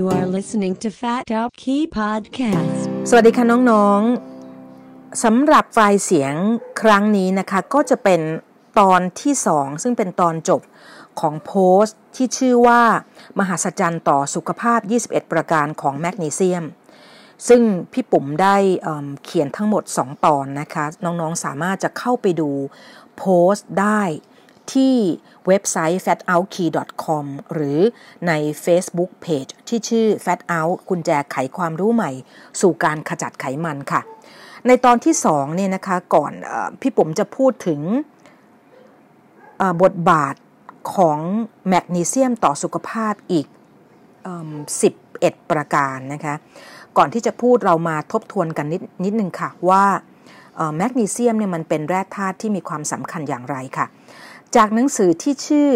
You are listening to Fat Up Key Podcast สวัสดีค่ะน้องๆสำหรับไฟล์เสียงครั้งนี้นะคะก็จะเป็นตอนที่2ซึ่งเป็นตอนจบของโพสต์ที่ชื่อว่า มหัศจรรย์ต่อสุขภาพ 21 ประการของแมกนีเซียม ซึ่งพี่ปุ๋มได้เเขียนทั้งหมด 2 ตอนนะคะ น้องๆสามารถจะเข้าไปดูโพสต์ได้ ที่เว็บไซต์ fatoutKey.com หรือใน Facebook Page ที่ชื่อ Fat Out กุญแจไขความรู้ใหม่ สู่การขจัดไขมันค่ะ ในตอนที่2เนี่ยนะคะก่อนอพี่ผมจะพูดถึงบทบาทของแมกนีเซียมต่อสุขภาพอีก 11 ประการนะคะ ก่อนที่จะพูดเรามาทบทวนกันนิดนิดนึงค่ะว่าแมกนีเซียมเนี่ยมันเป็นแร่ธาตุที่มีความสำคัญอย่างไรค่ะ จากหนังสือที่ชื่อ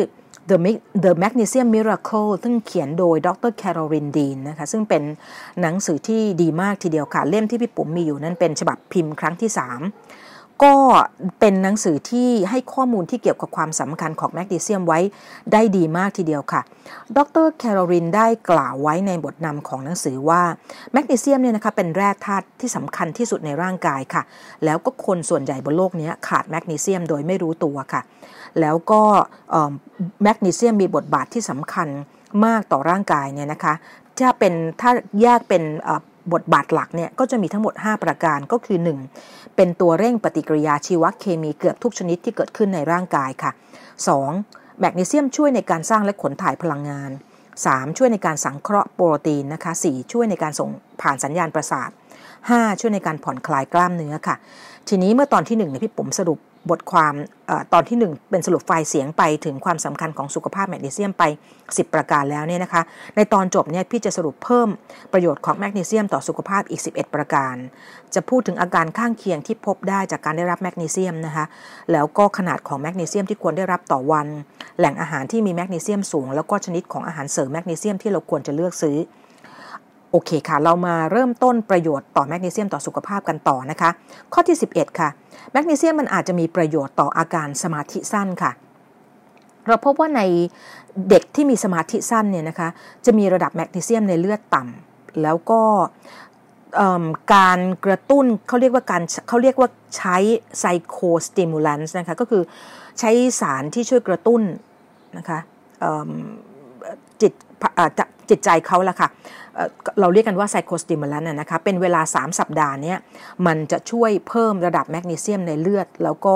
The, The Magnesium Miracle ซึ่งเขียนโดยดรแคโรลินดีนนะคะ ซึ่งเป็นหนังสือที่ดีมากทีเดียวค่ะ เล่มที่พี่ปุ๋มมีอยู่นั้นเป็นฉบับพิมพ์ครั้งที่ 3 ก็เป็นหนังสือที่ให้ข้อมูลที่เกี่ยวกับความสำคัญของแมกนีเซียมไว้ได้ดีมากทีเดียวค่ะ ดรแคโรลินได้กล่าวไว้ในบทนำของหนังสือว่าแมกนีเซียมเนี่ยนะคะเป็นแร่ธาตุที่สำคัญที่สุดในร่างกายค่ะ แล้วก็คนส่วนใหญ่บนโลกนี้ขาดแมกนีเซียมโดยไม่รู้ตัวค่ะ แล้วก็แมกนีเซียมมีบทบาทที่สำคัญมากต่อร่างกายเนี่ยนะคะถ้าเป็นถ้าแยกเป็น บทบาทหลักเนี่ยก็จะมีทั้งหมด 5 ประการก็คือ 1. เป็นตัวเร่งปฏิกิริยาชีวเคมีเกือบทุกชนิดที่เกิดขึ้นในร่างกายค่ะ 2. แมกนีเซียมช่วยในการสร้างและขนถ่ายพลังงาน 3. ช่วยในการสังเคราะห์โปรตีนนะคะ 4. ช่วยในการส่งผ่านสัญญาณประสาท 5. ช่วยในการผ่อนคลายกล้ามเนื้อค่ะ ทีนี้เมื่อตอนที่1เนี่ยพี่ผมสรุป บทความอตอนที่ 1 เป็นสรุปไฟล์เสียงไปถึงความสำคัญของสุขภาพแมกนีเซียมไป 10 ประการแล้วเนี่ยนะคะ ในตอนจบเนี่ยพี่จะสรุปเพิ่มประโยชน์ของแมกนีเซียมต่อสุขภาพอีก 11 ประการ จะพูดถึงอาการข้างเคียงที่พบได้จากการได้รับแมกนีเซียมนะคะแล้วก็ขนาดของแมกนีเซียมที่ควรได้รับต่อวัน แหล่งอาหารที่มีแมกนีเซียมสูง แล้วก็ชนิดของอาหารเสริมแมกนีเซียมที่เราควรจะเลือกซื้อ โอเคค่ะ เรามาเริ่มต้นประโยชน์ต่อแมกนีเซียมต่อสุขภาพกันต่อนะคะ ข้อที่ 11 ค่ะ แมกนีเซียมมันอาจจะมีประโยชน์ต่ออาการสมาธิสั้นค่ะ เราพบว่าในเด็กที่มีสมาธิสั้นเนี่ยนะคะ จะมีระดับแมกนีเซียมในเลือดต่ำแล้วก็การกระตุ้นเขาเรียกว่าการเขาเรียกว่าใช้ไซโคสติมูลันส์นะคะก็คือใช้สารที่ช่วยกระตุ้นนะคะจิตจิตใจเขาละค่ะ เราเรียกกันว่าไซโคสติมูลันนะคะเป็นเวลา 3 สัปดาห์นี้มันจะช่วยเพิ่มระดับแมกนีเซียมในเลือด แล้วก็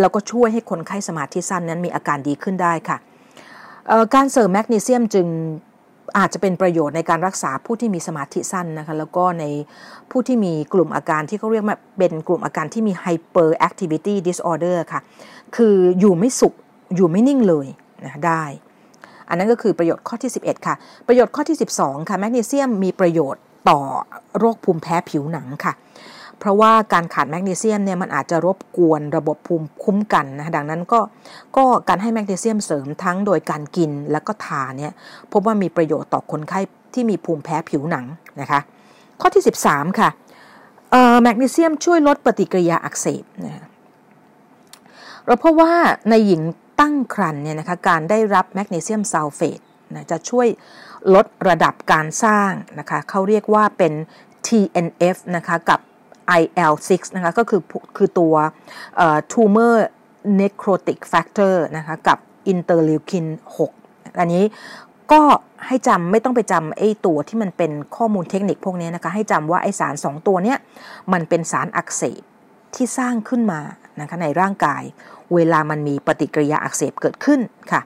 แล้วก็ช่วยให้คนไข้สมาธิสั้นนั้นมีอาการดีขึ้นได้ค่ะการเสริมแมกนีเซียมจึงอาจจะเป็นประโยชน์ในการรักษาผู้ที่มีสมาธิสั้นนะคะแล้วก็ในผู้ที่มีกลุ่มอาการที่เขาเรียกว่าเป็นกลุ่มอาการที่มี hyperactivity disorder ค่ะ คืออยู่ไม่สุขอยู่ไม่นิ่งเลยนะได้ อันนั้นก็คือประโยชน์ข้อที่ 11 ค่ะ ประโยชน์ข้อที่ 12 ค่ะแมกนีเซียมมีประโยชน์ต่อโรคภูมิแพ้ผิวหนังค่ะ เพราะว่าการขาดแมกนีเซียมเนี่ยมันอาจจะรบกวนระบบภูมิคุ้มกันนะดังนั้นก็ก็การให้แมกนีเซียมเสริมทั้งโดยการกินแล้วก็ทาเนี่ยพบว่ามีประโยชน์ต่อคนไข้ที่มีภูมิแพ้ผิวหนังนะคะ ข้อที่ 13 ค่ะแมกนีเซียมช่วยลดปฏิกิริยาอักเสบนะเราพบว่าในหญิง ตั้งครรภ์เนี่ยนะคะการได้รับแมกนีเซียมซัลเฟตนะจะช่วยลดระดับการสร้างนะคะเขาเรียกว่าเป็น TNF นะคะกับ IL6 นะคะก็คือคือตัว tumor necrotic factor นะคะกับ interleukin 6อันนี้ก็ให้จำไม่ต้องไปจำไอ้ตัวที่มันเป็นข้อมูลเทคนิคพวกนี้นะคะให้จำว่าไอสาร 2 ตัวเนี้ยมันเป็นสารอักเสบที่สร้างขึ้นมา นะคะในร่างกาย เวลามันมีปฏิกิริยาอักเสบเกิดขึ้นค่ะ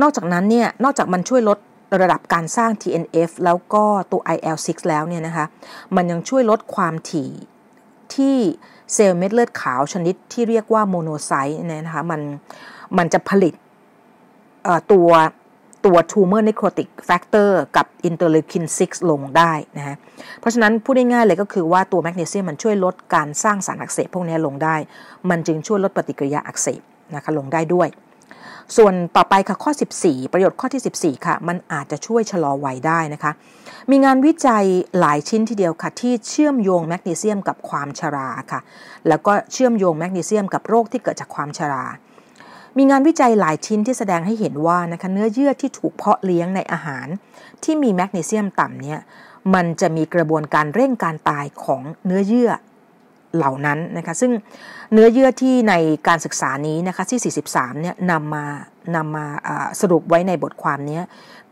นอกจากนั้นเนี่ยนอกจากมันช่วยลดระดับการสร้าง TNF แล้วก็ตัว IL6 แล้วเนี่ยนะคะมันยังช่วยลดความถี่ที่เซลล์เม็ดเลือดขาวชนิดที่เรียกว่าโมโนไซต์เนี่ยนะคะมันมันจะผลิตตัว ตัว tumor necrotic factor กับ interleukin 6 ลงได้นะฮะ เพราะฉะนั้นพูดง่ายๆเลยก็คือว่าตัวแมกนีเซียมมันช่วยลดการสร้างสารอักเสบพวกนี้ลงได้ มันจึงช่วยลดปฏิกิริยาอักเสบนะคะลงได้ด้วย ส่วนต่อไปค่ะข้อ 14 ประโยชน์ข้อที่ 14 ค่ะ มันอาจจะช่วยชะลอวัยได้นะคะ มีงานวิจัยหลายชิ้นทีเดียวค่ะ ที่เชื่อมโยงแมกนีเซียมกับความชราค่ะ แล้วก็เชื่อมโยงแมกนีเซียมกับโรคที่เกิดจากความชรา มีงานวิจัยหลายชิ้นที่แสดงให้เห็นว่านะคะเนื้อเยื่อที่ถูกเพาะเลี้ยงในอาหาร ที่มีแมกนีเซียมต่ำเนี่ยมันจะมีกระบวนการเร่งการตายของเนื้อเยื่อเหล่านั้นนะคะซึ่งเนื้อเยื่อที่ในการศึกษานี้นะคะที่ 43 เนี่ยนำมานำมาสรุปไว้ในบทความนี้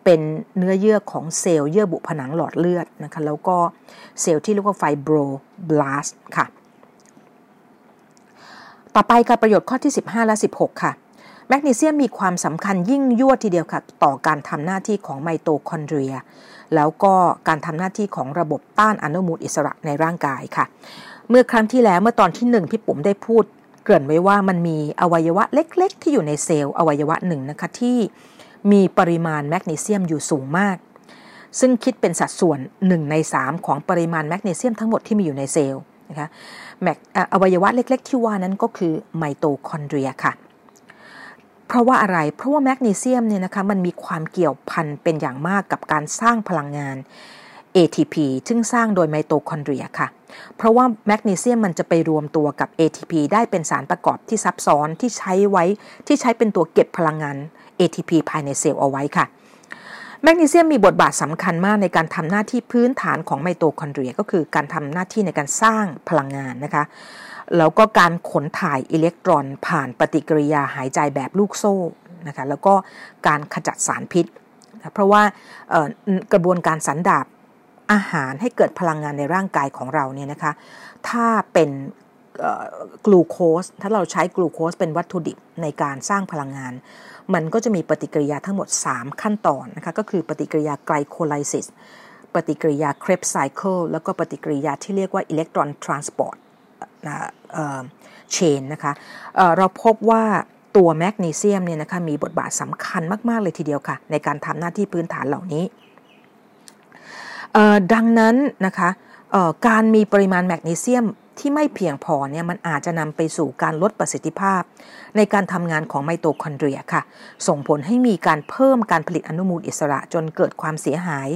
เป็นเนื้อเยื่อของเซลล์เยื่อบุผนังหลอดเลือดนะคะแล้วก็เซลล์ที่เรียกว่า fibroblast ค่ะ ต่อไปค่ะประโยชน์ข้อที่ 15 และ 16 ค่ะ แมกนีเซียมมีความสำคัญยิ่งยวดทีเดียวค่ะ ต่อการทำหน้าที่ของไมโตคอนเดรีย แล้วก็การทำหน้าที่ของระบบต้านอนุมูลอิสระในร่างกายค่ะ เมื่อครั้งที่แล้วเมื่อตอนที่หนึ่งพี่ปุ๋มได้พูด เกริ่นไว้ว่ามันมีอวัยวะเล็ก ๆ ที่อยู่ในเซลล์อวัยวะหนึ่งนะคะที่มีปริมาณแมกนีเซียมอยู่สูงมาก ซึ่งคิดเป็นสัดส่วน 1 ใน 3 ของปริมาณแมกนีเซียมทั้งหมดที่มีอยู่ในเซลล์นะคะอวัยวะเล็ก ๆ ที่ว่านั้นก็คือไมโตคอนเดรียค่ะ เพราะว่าอะไร เพราะว่าแมกนีเซียมเนี่ยนะคะมันมีความเกี่ยวพันเป็นอย่างมากกับการสร้างพลังงาน ATP ซึ่งสร้างโดยไมโตคอนเดรียค่ะ เพราะว่าแมกนีเซียมมันจะไปรวมตัวกับ ATP ได้เป็นสารประกอบที่ซับซ้อนที่ใช้ไว้ที่ใช้เป็นตัวเก็บพลังงาน ATP ภายในเซลล์เอาไว้ค่ะแมกนีเซียมมีบทบาทสำคัญมากในการทำหน้าที่พื้นฐานของไมโตคอนเดรียก็คือการทำหน้าที่ในการสร้างพลังงานนะคะ แล้วก็การขนถ่ายอิเล็กตรอนผ่านปฏิกิริยาหายใจแบบลูกโซ่นะคะแล้วก็การขจัดสารพิษเพราะว่ากระบวนการสันดาปอาหารให้เกิดพลังงานในร่างกายของเราเนี่ยนะคะถ้าเป็นกลูโคสถ้าเราใช้กลูโคสเป็นวัตถุดิบในการสร้างพลังงาน มันก็จะมีปฏิกิริยาทั้งหมด 3 ขั้นตอนนะคะก็คือปฏิกิริยา glycolysis ปฏิกิริยา Krebs cycle แล้วก็ปฏิกิริยาที่เรียกว่า electron transport chain นะคะเราพบว่าตัวแมกนีเซียมเนี่ยนะคะมีบทบาทสำคัญมาก ๆ เลยทีเดียวค่ะ ในการทำหน้าที่พื้นฐานเหล่านี้ ดังนั้นนะคะการมีปริมาณแมกนีเซียมที่ไม่เพียงพอเนี่ยมันอาจจะนำไปสู่การลดประสิทธิภาพ ในการทำงานของไมโตคอนเดรียค่ะ ส่งผลให้มีการเพิ่มการผลิตอนุมูลอิสระจนเกิดความเสียหาย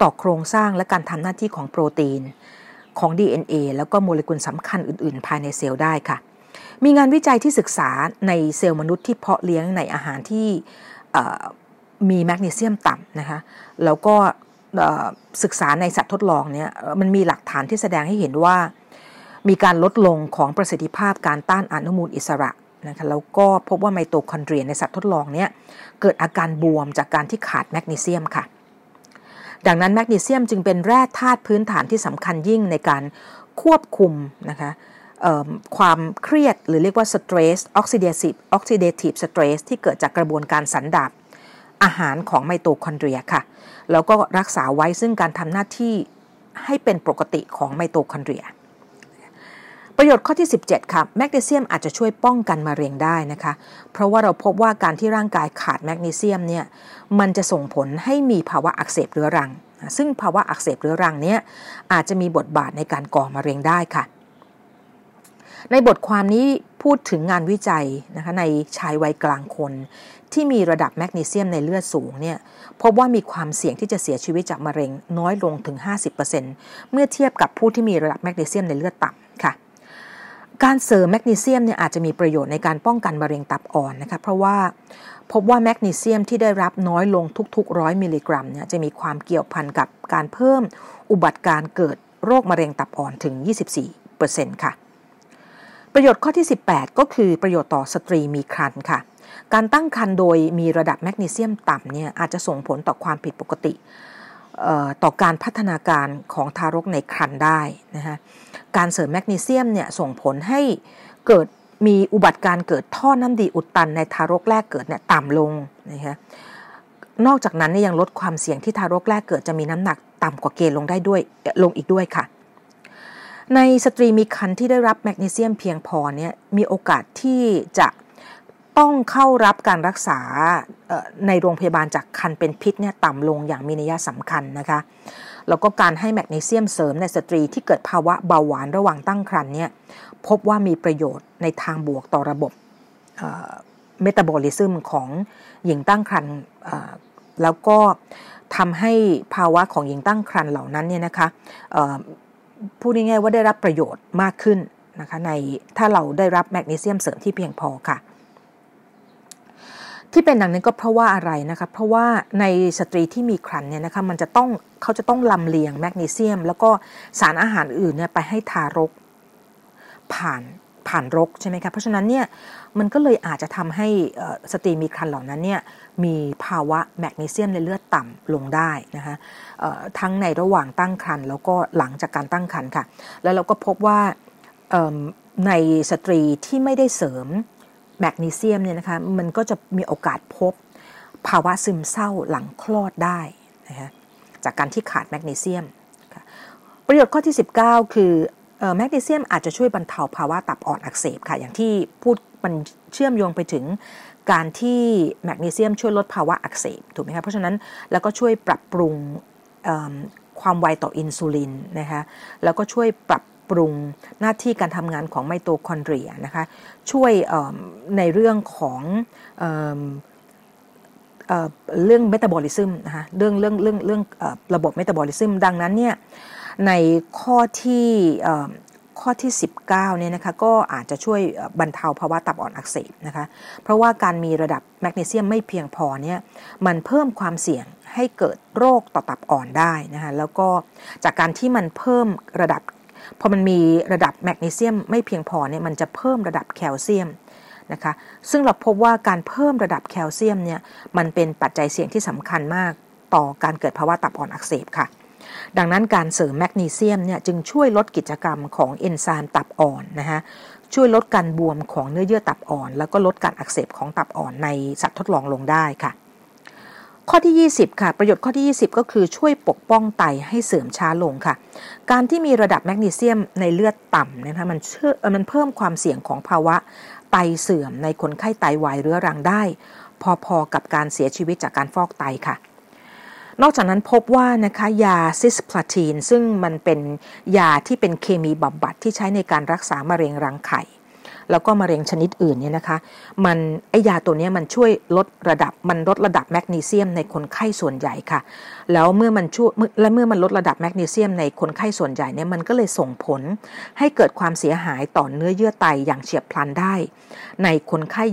ต่อโครงสร้างและการทำหน้าที่ของโปรตีน ของ DNA แล้วก็โมเลกุลสำคัญอื่น ๆ ภายในเซลล์ได้ค่ะ มีงานวิจัยที่ศึกษาในเซลล์มนุษย์ที่เพาะเลี้ยงในอาหารที่มีแมกนีเซียมต่ำนะคะ แล้วก็ศึกษาในสัตว์ทดลองเนี่ยมันมีหลักฐานที่แสดงให้เห็นว่ามีการลดลงของประสิทธิภาพการต้านอนุมูลอิสระนะคะแล้วก็พบว่าไมโตคอนเดรียในสัตว์ทดลองเนี้ยเกิดอาการบวมจากการที่ขาดแมกนีเซียมค่ะ ดังนั้นแมกนีเซียมจึงเป็นแร่ธาตุพื้นฐานที่สำคัญยิ่งในการควบคุมนะคะความเครียดหรือเรียกว่า stress oxidative oxidative stress ที่เกิดจากกระบวนการสันดาบอาหารของไมโตคอนเดรียค่ะ แล้วก็รักษาไว้ซึ่งการทำหน้าที่ให้เป็นปกติของไมโตคอนเดรีย ประโยชน์ข้อที่ 17 ค่ะ แมกนีเซียมอาจจะช่วยป้องกันมะเร็งได้นะคะ เพราะว่าเราพบว่าการที่ร่างกายขาดแมกนีเซียมเนี่ย มันจะส่งผลให้มีภาวะอักเสบเรื้อรัง ซึ่งภาวะอักเสบเรื้อรังเนี่ยอาจจะมีบทบาทในการก่อมะเร็งได้ค่ะ ในบทความนี้พูดถึงงานวิจัยนะคะในชายวัยกลางคน ที่มีระดับแมกนีเซียมในเลือดสูงเนี่ยพบว่ามีความเสี่ยงที่จะเสียชีวิตจากมะเร็งน้อยลงถึง 50%เมื่อเทียบกับผู้ที่มีระดับแมกนีเซียมในเลือดต่ำ การเสริมแมกนีเซียมเนี่ยอาจจะมีประโยชน์ในการป้องกันมะเร็งตับอ่อนนะคะเพราะว่าพบว่าแมกนีเซียมที่ได้รับน้อยลงทุกๆร้อยมิลลิกรัมเนี่ยจะมีความเกี่ยวพันกับการเพิ่มอุบัติการเกิดโรคมะเร็งตับอ่อนถึง 24%ค่ะ ประโยชน์ข้อที่ 18 ก็คือประโยชน์ต่อสตรีมีครรภ์ค่ะ การตั้งครรภ์โดยมีระดับแมกนีเซียมต่ำเนี่ยอาจจะส่งผลต่อความผิดปกติ ต่อการพัฒนาการของทารกในครรภ์ได้นะฮะการเสริมแมกนีเซียมเนี่ยส่งผลให้เกิดมีอุบัติการเกิดท่อน้ำดีอุดตันในทารกแรกเกิดเนี่ยต่ำลงนะคะนอกจากนั้นเนี่ยยังลดความเสี่ยงที่ทารกแรกเกิดจะมีน้ำหนักต่ำกว่าเกณฑ์ลงได้ด้วยลงอีกด้วยค่ะ ในสตรีมีครรภ์ที่ได้รับแมกนีเซียมเพียงพอเนี่ยมีโอกาสที่จะ ต้องเข้ารับการรักษาในโรงพยาบาลจากคันเป็นพิษเนี่ยต่ำลงอย่างมีนัยสำคัญนะคะแล้วก็การให้แมกนีเซียมเสริมในสตรีที่เกิดภาวะเบาหวานระหว่างตั้งครรภ์เนี่ยพบว่ามีประโยชน์ในทางบวกต่อระบบเมตาบอลิซึมของหญิงตั้งครรภ์แล้วก็ทำให้ภาวะของหญิงตั้งครรภ์เหล่านั้นเนี่ยนะคะพูดง่ายๆว่าได้รับประโยชน์มากขึ้นนะคะในถ้าเราได้รับแมกนีเซียมเสริมที่เพียงพอค่ะ ที่เป็นดังนั้นก็เพราะว่าอะไรนะคะเพราะว่าในสตรีที่มีครรภ์เนี่ยนะคะมันจะต้องเขาจะต้องลำเลียงแมกนีเซียม แล้วก็สารอาหารอื่นเนี่ยไปให้ทารกผ่านผ่านรกใช่ไหมคะเพราะฉะนั้นเนี่ยมันก็เลยอาจจะทำให้สตรีมีครรภ์เหล่านั้นเนี่ยมีภาวะแมกนีเซียมในเลือดต่ำลงได้นะคะทั้งในระหว่างตั้งครรภ์แล้วก็หลังจากการตั้งครรภ์ค่ะ แล้วเราก็พบว่าในสตรีที่ไม่ได้เสริม แมกนีเซียมเนี่ยนะคะมันก็จะมีโอกาสพบภาวะซึมเศร้าหลังคลอดได้นะคะจากการที่ขาดแมกนีเซียม ประโยชน์ข้อที่ 19 คือแมกนีเซียมอาจจะช่วยบรรเทาภาวะตับอ่อนอักเสบค่ะ อย่างที่พูดมันเชื่อมโยงไปถึงการที่แมกนีเซียมช่วยลดภาวะอักเสบถูกไหมคะเพราะฉะนั้นแล้วก็ช่วยปรับปรุงความไวต่ออินซูลินนะคะแล้วก็ช่วยปรับ ปรุงหน้าที่การทำงานของไมโตคอนเดรียนะคะช่วยในเรื่องของเรื่องเมตาบอลิซึมนะคะเรื่องเรื่องเรื่องเรื่องระบบเมตาบอลิซึมดังนั้นเนี่ยในข้อที่ข้อที่ 19เนี่ยนะคะก็อาจจะช่วยบรรเทาภาวะตับอ่อนอักเสบนะคะเพราะว่าการมีระดับแมกนีเซียมไม่เพียงพอเนี่ยมันเพิ่มความเสี่ยงให้เกิดโรคต่อตับอ่อนได้นะคะแล้วก็จากการที่มันเพิ่มระดับ พอมันมีระดับแมกนีเซียมไม่เพียงพอเนี่ยมันจะเพิ่มระดับแคลเซียมนะคะซึ่งเราพบว่าการเพิ่มระดับแคลเซียมเนี่ยมันเป็นปัจจัยเสี่ยงที่สำคัญมากต่อการเกิดภาวะตับอ่อนอักเสบค่ะ ดังนั้นการเสริมแมกนีเซียมเนี่ยจึงช่วยลดกิจกรรมของเอนไซม์ตับอ่อนนะคะช่วยลดการบวมของเนื้อเยื่อตับอ่อน แล้วก็ลดการอักเสบของตับอ่อนในสัตว์ทดลองลงได้ค่ะ ข้อที่ 20 ค่ะ ประโยชน์ข้อที่ 20 ก็คือช่วยปกป้องไตให้เสื่อมช้าลงค่ะ การที่มีระดับแมกนีเซียมในเลือดต่ำนะคะมันเชื่อมันเพิ่มความเสี่ยงของภาวะไตเสื่อมในคนไข้ไตวายเรื้อรังได้ พอๆกับการเสียชีวิตจากการฟอกไตค่ะ นอกจากนั้นพบว่านะคะยาซิสพลาทีนซึ่งมันเป็นยาที่เป็นเคมีบำบัดที่ใช้ในการรักษามะเร็งรังไข่ แล้วก็มะเร็งชนิดอื่นเนี่ยนะคะ มันไอยาตัวนี้มันช่วยลดระดับมันลดระดับแมกนีเซียมในคนไข้ส่วนใหญ่ค่ะ แล้วเมื่อมันช่วยและเมื่อมันลดระดับแมกนีเซียมในคนไข้ส่วนใหญ่เนี่ยมันก็เลยส่งผลให้เกิดความเสียหายต่อเนื้อเยื่อไตอย่างเฉียบพลันได้ ในคนไข้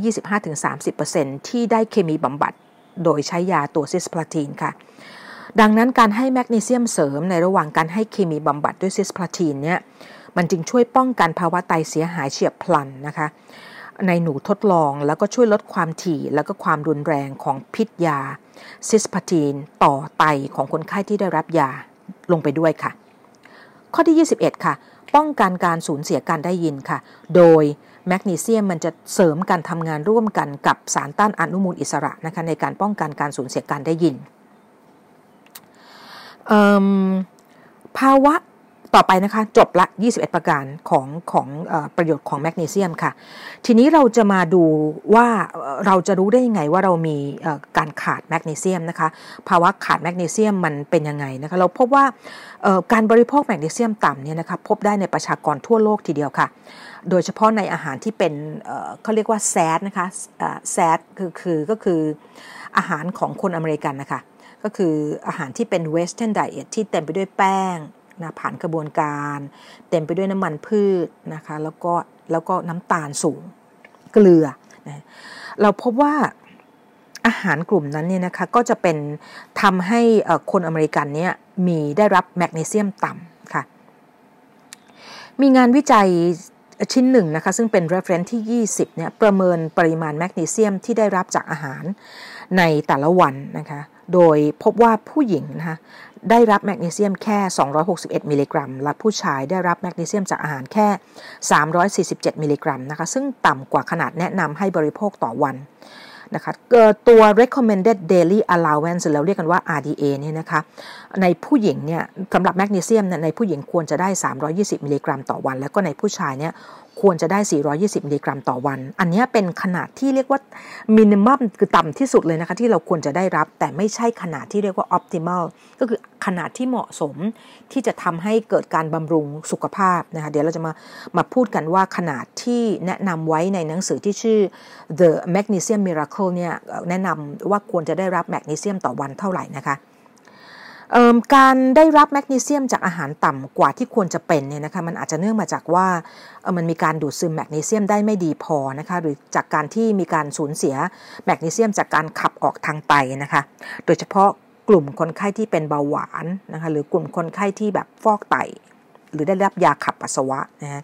25-30%ที่ได้เคมีบำบัดโดยใช้ยาตัวซิสพลาทีนค่ะดังนั้นการให้แมกนีเซียมเสริมในระหว่างการให้เคมีบำบัดด้วยซิสพลาทีนเนี่ย มันจึงช่วยป้องกันภาวะไตเสียหายเฉียบพลันนะคะ ในหนูทดลองแล้วก็ช่วยลดความถี่แล้วก็ความรุนแรงของพิษยา ซิสพาทีน ต่อไตของคนไข้ที่ได้รับยาลงไปด้วยค่ะ ข้อที่ 21 ค่ะ ป้องกันการสูญเสียการได้ยินค่ะ โดยแมกนีเซียมมันจะเสริมการทำงานร่วมกันกับสารต้านอนุมูลอิสระนะคะในการป้องกันการสูญเสียการได้ยินภาวะ ต่อไปนะคะจบละ 21 ประการของของอประโยชน์ของแมกนีเซียมค่ะ ทีนี้เราจะมาดูว่าเราจะรู้ได้ยังไงว่าเรามีการขาดแมกนีเซียมนะคะภาวะขาดแมกนีเซียมมันเป็นยังไงนะคะเราพบว่าการบริโภคแมกนีเซียมต่ำเนี่ยนะคะพบได้ในประชากรทั่วโลกทีเดียวค่ะ โดยเฉพาะในอาหารที่เป็นเขาเรียกว่า SAD นะคะ SAD คือคือก็คืออาหารของคนอเมริกันนะคะก็คืออาหารที่เป็น Western diet ที่เต็มไปด้วยแป้ง นะผ่านกระบวนการ เต็มไปด้วยน้ำมันพืชนะคะแล้วก็แล้วก็น้ำตาลสูงเกลือนะเราพบว่าอาหารกลุ่มนั้นเนี่ยนะคะก็จะเป็นทำให้คนอเมริกันเนี่ยมีได้รับแมกนีเซียมต่ำค่ะมีงานวิจัยชิ้นหนึ่งนะคะซึ่งเป็น reference ที่ 20เนี่ยประเมินปริมาณแมกนีเซียมที่ได้รับจากอาหารในแต่ละวันนะคะ โดยพบว่าผู้หญิงนะคะได้รับแมกนีเซียมแค่ 261 มิลลิกรัม และผู้ชายได้รับแมกนีเซียมจากอาหารแค่ 347 มิลลิกรัมนะคะซึ่งต่ำกว่าขนาดแนะนำให้บริโภคต่อวันนะคะตัว recommended daily allowance เราเรียกกันว่า RDA เนี่ยนะคะในผู้หญิงเนี่ยสำหรับแมกนีเซียมในผู้หญิงควรจะได้ 320 มิลลิกรัมต่อวัน แล้วก็ในผู้ชายเนี่ย ควรจะได้ 420 มิลลิกรัมต่อวัน อันนี้เป็นขนาดที่เรียกว่ามินิมัมคือต่ำที่สุดเลยนะคะที่เราควรจะได้รับ แต่ไม่ใช่ขนาดที่เรียกว่า optimal ก็คือขนาดที่เหมาะสมที่จะทำให้เกิดการบำรุงสุขภาพนะคะเดี๋ยวเราจะมามาพูดกันว่าขนาดที่แนะนำไว้ในหนังสือที่ชื่อ The Magnesium Miracle เนี่ยแนะนำว่าควรจะได้รับแมกนีเซียมต่อวันเท่าไหร่นะคะ การได้รับแมกนีเซียมจากอาหารต่ำกว่าที่ควรจะเป็นเนี่ยนะคะมันอาจจะเนื่องมาจากว่ามันมีการดูดซึมแมกนีเซียมได้ไม่ดีพอนะคะหรือจากการที่มีการสูญเสียแมกนีเซียมจากการขับออกทางไตนะคะ โดยเฉพาะกลุ่มคนไข้ที่เป็นเบาหวานนะคะหรือกลุ่มคนไข้ที่แบบฟอกไต หรือได้รับยาขับปัสสาวะนะฮะ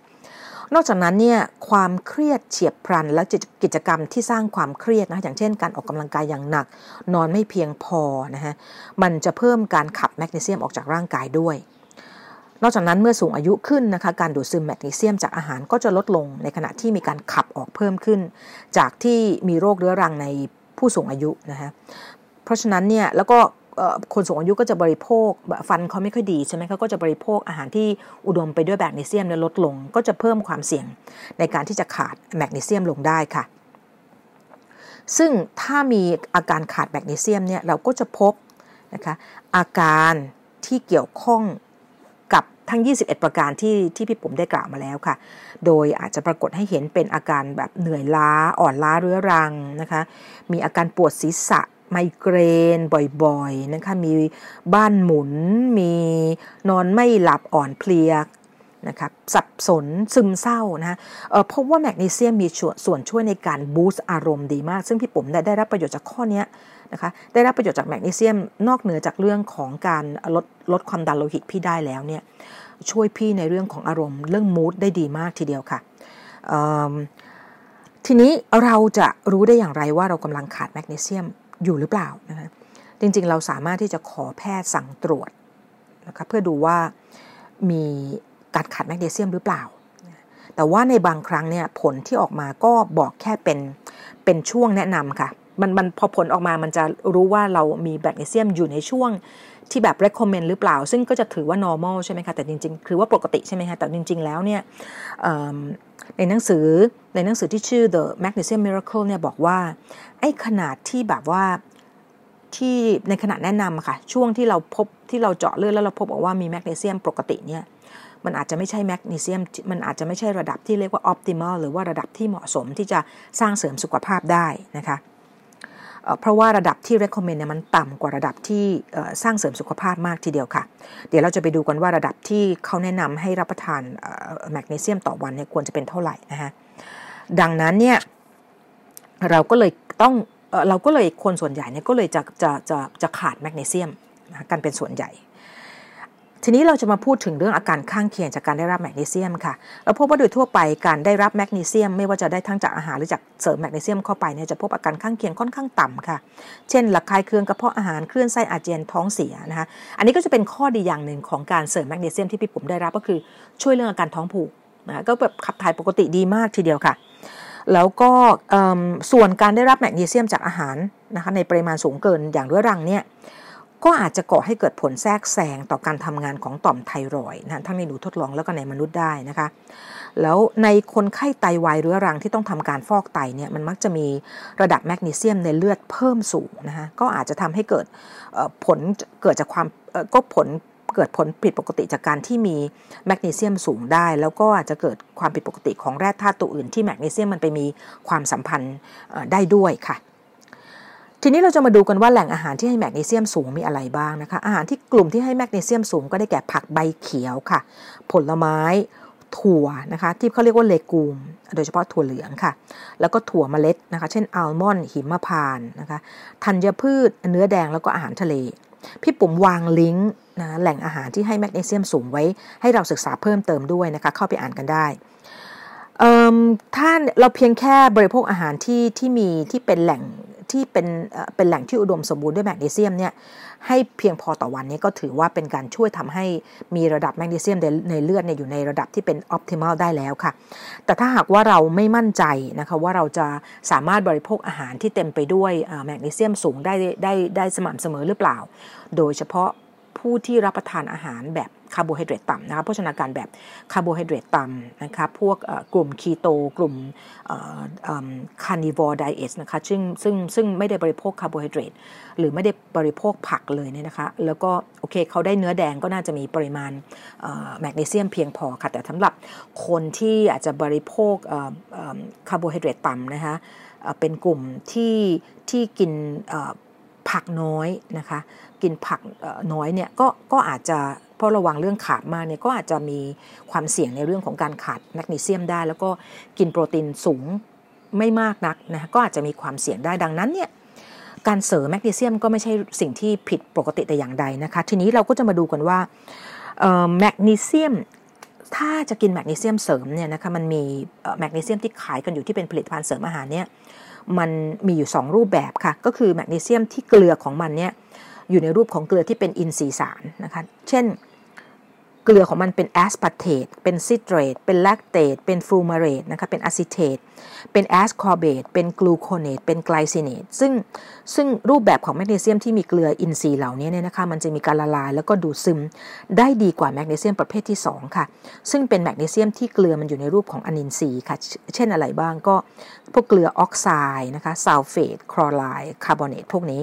นอกจากนั้นเนี่ยความเครียดเฉียบพลัน และกิจกรรมที่สร้างความเครียดนะอย่างเช่น การออกกำลังกายอย่างหนัก นอนไม่เพียงพอนะฮะมันจะเพิ่มการขับแมกนีเซียมออกจากร่างกายด้วย นอกจากนั้นเมื่อสูงอายุขึ้นนะคะการดูดซึมแมกนีเซียมจากอาหารก็จะลดลงในขณะที่มีการขับออกเพิ่มขึ้น จากที่มีโรคเรื้อรังในผู้สูงอายุนะฮะเพราะฉะนั้นเนี่ยแล้วก็ คนสูงอายุก็จะบริโภคฟันเขาไม่ค่อยดีใช่ไหมเขาก็จะบริโภคอาหารที่อุดมไปด้วยแมกนีเซียมลดลง ก็จะเพิ่มความเสี่ยงในการที่จะขาดแมกนีเซียมลงได้ค่ะ ซึ่งถ้ามีอาการขาดแมกนีเซียมเนี่ยเราก็จะพบนะคะอาการที่เกี่ยวข้องกับทั้ง 21 ประการที่ที่พี่ผมได้กล่าวมาแล้วค่ะ โดยอาจจะปรากฏให้เห็นเป็นอาการแบบเหนื่อยล้าอ่อนล้าเรื้อรังนะคะ มีอาการปวดศีรษะ ไมเกรนบ่อยๆนะคะมีบ้านหมุน มีนอนไม่หลับอ่อนเพลียนะครับสับสนซึมเศร้านะเพราะว่าแมกนีเซียมมีส่วนช่วยในการบูสต์อารมณ์ดีมาก ซึ่งพี่ปุ๋มได้รับประโยชน์จากข้อนี้นะคะได้รับประโยชน์จากแมกนีเซียมนอกเหนือจากเรื่องของการลดลดความดันโลหิตพี่ได้แล้วเนี่ยช่วยพี่ในเรื่องของอารมณ์เรื่องมูดได้ดีมากทีเดียวค่ะทีนี้เราจะรู้ได้อย่างไรว่าเรากำลังขาดแมกนีเซียม อยู่หรือเปล่านะคะจริงๆ เราสามารถที่จะขอแพทย์สั่งตรวจนะคะเพื่อดูว่ามีการขาดแมกนีเซียมหรือเปล่า แต่ว่าในบางครั้งเนี่ยผลที่ออกมาก็บอกแค่เป็นเป็นช่วงแนะนำค่ะมันมันพอผลออกมามันจะรู้ว่าเรามีแมกนีเซียมอยู่ในช่วงที่แบบ recommend หรือเปล่า ซึ่งก็จะถือว่า normal ใช่ไหมคะ แต่จริงๆ คือว่าปกติใช่ไหมคะ แต่จริงๆ แล้วเนี่ย ในหนังสือในหนังสือที่ชื่อ The Magnesium Miracle เนี่ยบอกว่า ไอ้ขนาดที่แบบว่าที่ในขณะแนะนำค่ะ ช่วงที่เราพบที่เราเจาะเลือดแล้วเราพบบอกว่ามีแมกนีเซียมปกติเนี่ยมันอาจจะไม่ใช่แมกนีเซียมมันอาจจะไม่ใช่ระดับที่เรียกว่าออพติมอลหรือว่าระดับที่เหมาะสมที่จะสร้างเสริมสุขภาพได้นะคะ เพราะว่าระดับที่ recommend เนี่ยมันต่ำกว่าระดับที่สร้างเสริมสุขภาพมากทีเดียวค่ะ เดี๋ยวเราจะไปดูกันว่าระดับที่เขาแนะนำให้รับประทานแมกนีเซียมต่อวันเนี่ยควรจะเป็นเท่าไหร่นะฮะดังนั้นเนี่ยเราก็เลยต้องเราก็เลยคนส่วนใหญ่เนี่ยก็เลยจะจะจะจะขาดแมกนีเซียมกันเป็นส่วนใหญ่ ทีนี้เราจะมาพูดถึงเรื่องอาการข้างเคียงจากการได้รับแมกนีเซียมค่ะ เราพบว่าโดยทั่วไปการได้รับแมกนีเซียม ไม่ว่าจะได้ทั้งจากอาหารหรือจากเสริมแมกนีเซียมเข้าไปเนี่ยจะพบอาการข้างเคียงค่อนข้างต่ำค่ะ เช่นระคายเคืองกระเพาะอาหารเคลื่อนไส้อาเจียนท้องเสียนะคะ อันนี้ก็จะเป็นข้อดีอย่างหนึ่งของการเสริมแมกนีเซียมที่พี่ผมได้รับก็คือช่วยเรื่องอาการท้องผูกนะก็แบบขับถ่ายปกติดีมากทีเดียวค่ะ แล้วก็ส่วนการได้รับแมกนีเซียมจากอาหารนะคะในปริมาณสูงเกินอย่างเรื้อรังเนี่ย ก็อาจจะก่อให้เกิดผลแทรกแซงต่อการทำงานของต่อมไทรอยนะทั้งในหนูทดลองแล้วก็ในมนุษย์ได้นะคะ แล้วในคนไข้ไตวายเรื้อรังที่ต้องทำการฟอกไตเนี่ยมันมักจะมีระดับแมกนีเซียมในเลือดเพิ่มสูงนะคะก็อาจจะทำให้เกิดผลเกิดจากความก็ผลเกิดผลผิดปกติจากการที่มีแมกนีเซียมสูงได้ แล้วก็อาจจะเกิดความผิดปกติของแร่ธาตุตัวอื่นที่แมกนีเซียมมันไปมีความสัมพันธ์ได้ด้วยค่ะ ทีนี้เราจะมาดูกันว่าแหล่งอาหารที่ให้แมกนีเซียมสูงมีอะไรบ้างนะคะ อาหารที่กลุ่มที่ให้แมกนีเซียมสูงก็ได้แก่ผักใบเขียวค่ะ ผลไม้ถั่วนะคะที่เขาเรียกว่าเลกูม โดยเฉพาะถั่วเหลืองค่ะ แล้วก็ถั่วเมล็ดนะคะ เช่นอัลมอนด์หิมพานนะคะธัญพืช เนื้อแดงแล้วก็อาหารทะเล พี่ปุ๋มวางลิงก์นะแหล่งอาหารที่ให้แมกนีเซียมสูงไว้ ให้เราศึกษาเพิ่มเติมด้วยนะคะ เข้าไปอ่านกันได้ถ้าเราเพียงแค่บริโภคอาหารที่ที่มีที่เป็นแหล่ง ที่เป็นเป็นแหล่งที่อุดมสมบูรณ์ด้วยแมกนีเซียมเนี่ยให้เพียงพอต่อวันนี้ก็ถือว่าเป็นการช่วยทำให้มีระดับแมกนีเซียมในเลือดเนี่ยอยู่ในระดับที่เป็น optimal ได้แล้วค่ะ แต่ถ้าหากว่าเราไม่มั่นใจนะคะว่าเราจะสามารถบริโภคอาหารที่เต็มไปด้วยแมกนีเซียมสูงได้ได้ได้สม่ำเสมอหรือเปล่า โดยเฉพาะ ผู้ที่รับประทานอาหารแบบคาร์โบไฮเดรตต่ำนะคะโภชนาการแบบคาร์โบไฮเดรตต่ำนะคะพวกกลุ่มคีโตกลุ่ม carnivore diet นะคะซึ่งซึ่งซึ่งไม่ได้บริโภคคาร์โบไฮเดรตหรือไม่ได้บริโภคผักเลยเนี่ยนะคะ แล้วก็โอเคเขาได้เนื้อแดงก็น่าจะมีปริมาณแมกนีเซียมเพียงพอค่ะ แต่สำหรับคนที่อาจจะบริโภคคาร์โบไฮเดรตต่ำนะคะเป็นกลุ่มที่ที่กินผักน้อยนะคะ กินผักน้อยเนี่ยก็ก็อาจจะเพราะระวังเรื่องคาร์บมากเนี่ยก็อาจจะมีความเสี่ยงในเรื่องของการขาดแมกนีเซียมได้ แล้วก็กินโปรตีนสูงไม่มากนักนะก็อาจจะมีความเสี่ยงได้ดังนั้นเนี่ยการเสริมแมกนีเซียมก็ไม่ใช่สิ่งที่ผิดปกติแต่อย่างใดนะคะทีนี้เราก็จะมาดูกันว่าแมกนีเซียมถ้าจะกินแมกนีเซียมเสริมเนี่ยนะคะมันมีแมกนีเซียมที่ขายกันอยู่ที่เป็นผลิตภัณฑ์เสริมอาหารเนี่ยมันมีอยู่ 2 รูปแบบค่ะ ก็คือแมกนีเซียมที่เกลือของมันเนี่ย อยู่ในรูปของเกลือที่เป็นอินทรียสารนะคะ เช่น เกลือของมันเป็น aspartate เป็น citrate เป็น lactate เป็น fumarate นะคะเป็น acetateเป็น ascorbate เป็น gluconate เป็น glycinate ซึ่งซึ่งรูปแบบของแมกนีเซียมที่มีเกลืออินทรีย์เหล่านี้เนี่ยนะคะมันจะมีการละลายแล้วก็ดูดซึมได้ดีกว่าแมกนีเซียมประเภทที่ 2 ค่ะ ซึ่งเป็นแมกนีเซียมที่เกลือมันอยู่ในรูปของอนินทรีย์ค่ะ เช่นอะไรบ้างก็พวกเกลือออกไซด์นะคะซัลเฟตคลอไรด์คาร์บอเนตพวกนี้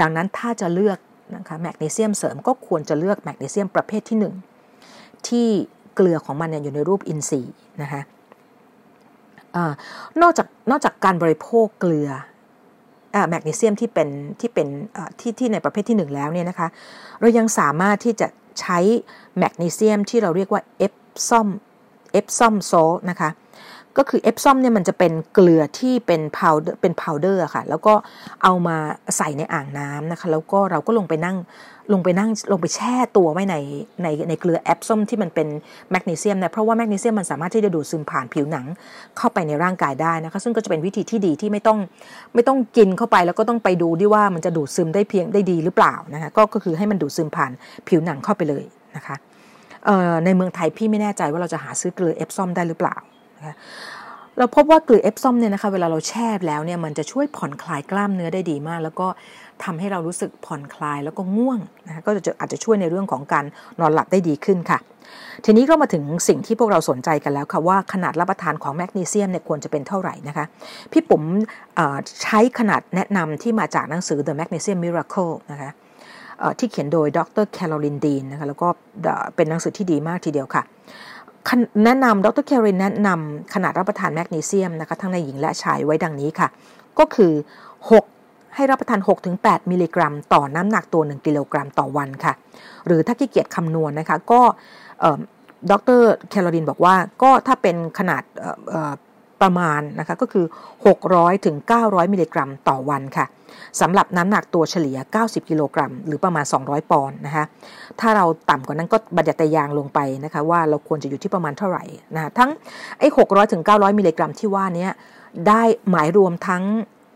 ดังนั้นถ้าจะเลือกนะคะแมกนีเซียมเสริมก็ควรจะเลือกแมกนีเซียมประเภทที่ 1 ที่เกลือของมันเนี่ยอยู่ในรูปอินทรีย์นะคะนอกจากนอกจากการบริโภคเกลือแมกนีเซียมที่เป็นที่เป็นที่ที่ในประเภทที่ 1 แล้วเนี่ยนะคะ เรายังสามารถที่จะใช้แมกนีเซียมที่เราเรียกว่า Epsom Epsom salt นะคะ ก็คือ Epsom เนี่ยมันจะเป็นเกลือที่เป็น powder เป็น powder ค่ะ แล้วก็เอามาใส่ในอ่างน้ำนะคะ แล้วก็เราก็ลงไปนั่งลงไปนั่งลงไปแช่ตัวไว้ในในในเกลือแอปส้มที่มันเป็นแมกนีเซียมนะเพราะว่าแมกนีเซียมมันสามารถที่จะดูดซึมผ่านผิวหนังเข้าไปในร่างกายได้นะคะ ซึ่งก็จะเป็นวิธีที่ดีที่ไม่ต้องไม่ต้องกินเข้าไปแล้วก็ต้องไปดูด้วยว่ามันจะดูดซึมได้เพียงได้ดีหรือเปล่านะคะก็คือให้มันดูดซึมผ่านผิวหนังเข้าไปเลยนะคะในเมืองไทยพี่ไม่แน่ใจว่าเราจะหาซื้อเกลือเอปซอมได้หรือเปล่า คะเราพบว่าเกลือเอปซอมเนี่ยนะคะเวลาเราแช่แล้วเนี่ยมันจะช่วยผ่อนคลายกล้ามเนื้อได้ดีมาก แล้วก็ทำให้เรารู้สึกผ่อนคลายแล้วก็ง่วงนะคะก็จะอาจจะช่วยในเรื่องของการนอนหลับได้ดีขึ้นค่ะ ทีนี้ก็มาถึงสิ่งที่พวกเราสนใจกันแล้วค่ะว่าขนาดรับประทานของแมกนีเซียมเนี่ยควรจะเป็นเท่าไหร่นะคะพี่ปุ๋มใช้ขนาดแนะนำที่มาจากหนังสือ The Magnesium Miracle นะคะที่เขียนโดยดรแคโรลินดีนนะคะแล้วก็เป็นหนังสือที่ดีมากทีเดียวค่ะ แนะนำดรแครินแนะนำขนาดรับประทานแมกนีเซียมนะคะทั้งในหญิงและชายไว้ดังนี้ค่ะ ก็คือ 6 ให้รับประทาน 6-8 มิลลิกรัม ต่อน้ำหนักตัว 1 กิโลกรัมต่อวันค่ะ หรือถ้าขี้เกียจคำนวณนะคะก็ดรแคลอรินบอกว่าก็ถ้าเป็นขนาด ประมาณนะคะก็คือ 600ถึง900 มิลลิกรัมต่อวันค่ะสำหรับน้ำหนักตัวเฉลี่ย 90 กิโลกรัม หรือประมาณ 200 ปอนด์นะคะถ้าเราต่ำกว่านั้นก็บัญญัติยางลงไปนะคะว่าเราควรจะอยู่ที่ประมาณเท่าไหร่นะคะทั้งไอ้600ถึง900 มิลลิกรัมที่ว่านี้ได้หมายรวมทั้ง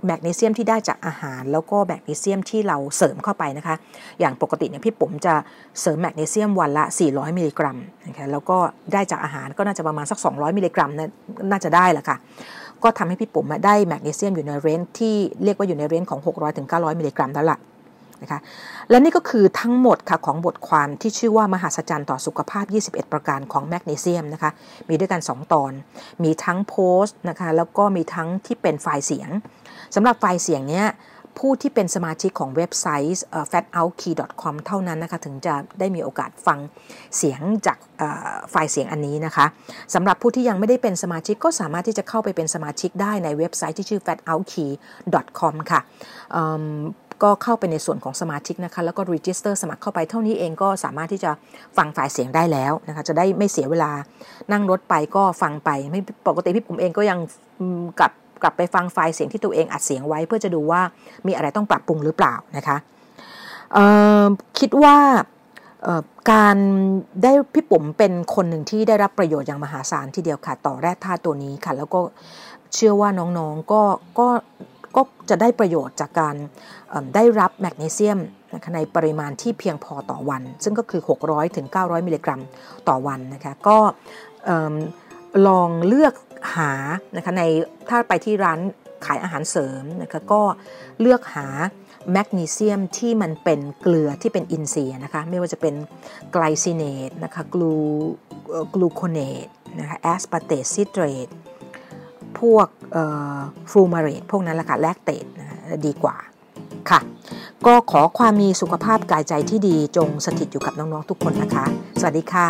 แมกนีเซียมที่ได้จากอาหาร แล้วก็แมกนีเซียมที่เราเสริมเข้าไปนะคะ อย่างปกติเนี่ยพี่ปุ๋มจะเสริมแมกนีเซียมวันละ 400 มิลลิกรัมนะคะแล้วก็ได้จากอาหารก็น่าจะประมาณสัก 200 มิลลิกรัมนะน่าจะได้แหละค่ะก็ทำให้พี่ปุ๋มได้แมกนีเซียมอยู่ใน range ที่เรียกว่าอยู่ใน range ของ 600-900 มิลลิกรัมแล้วล่ะ นะคะและนี่ก็คือทั้งหมดค่ะของบทความที่ชื่อว่ามหัศจรรย์ต่อสุขภาพ 21 ประการของแมกนีเซียมนะคะมีด้วยกัน 2 ตอน มีทั้งโพสต์นะคะแล้วก็มีทั้งที่เป็นไฟล์เสียงสำหรับไฟล์เสียงเนี้ยผู้ที่เป็นสมาชิกของเว็บไซต์ fatoutkey.com เท่านั้นนะคะถึงจะได้มีโอกาสฟังเสียงจากไฟล์เสียงอันนี้นะคะสำหรับผู้ที่ยังไม่ได้เป็นสมาชิกก็สามารถที่จะเข้าไปเป็นสมาชิกได้ในเว็บไซต์ที่ชื่อ fatoutkey.com ค่ะ ก็เข้าไปในส่วนของสมาชิกนะคะแล้วก็ register สมัครเข้าไปเท่านี้เองก็สามารถที่จะฟังไฟล์เสียงได้แล้วนะคะจะได้ไม่เสียเวลานั่งรถไปก็ฟังไปไม่ปกติพี่ผมเองก็ยังกลับกลับไปฟังไฟล์เสียงที่ตัวเองอัดเสียงไว้ เพื่อจะดูว่ามีอะไรต้องปรับปรุงหรือเปล่านะคะคิดว่าการได้พี่ปุ๋มเป็นคนหนึ่งที่ได้รับประโยชน์อย่างมหาศาลทีเดียวค่ะ ต่อแร่ธาตุตัวนี้ค่ะ แล้วก็เชื่อว่าน้องๆก็ก็ ก็จะได้ประโยชน์จากการได้รับแมกนีเซียมในปริมาณที่เพียงพอต่อวัน ซึ่งก็คือ 600ถึง900 มิลลิกรัมต่อวันนะคะก็ลองเลือกหานะคะในถ้าไปที่ร้านขายอาหารเสริมนะคะก็เลือกหาแมกนีเซียมที่มันเป็นเกลือที่เป็นอินทรีย์นะคะไม่ว่าจะเป็น glycinate นะคะกลู gluconate นะคะ aspartate citrate พวกฟูมาเรตพวกนั้นแหละค่ะแลกเตดดีกว่าค่ะ ก็ขอความมีสุขภาพกายใจที่ดีจงสถิตอยู่กับน้อง ๆ ทุกคนนะคะ สวัสดีค่ะ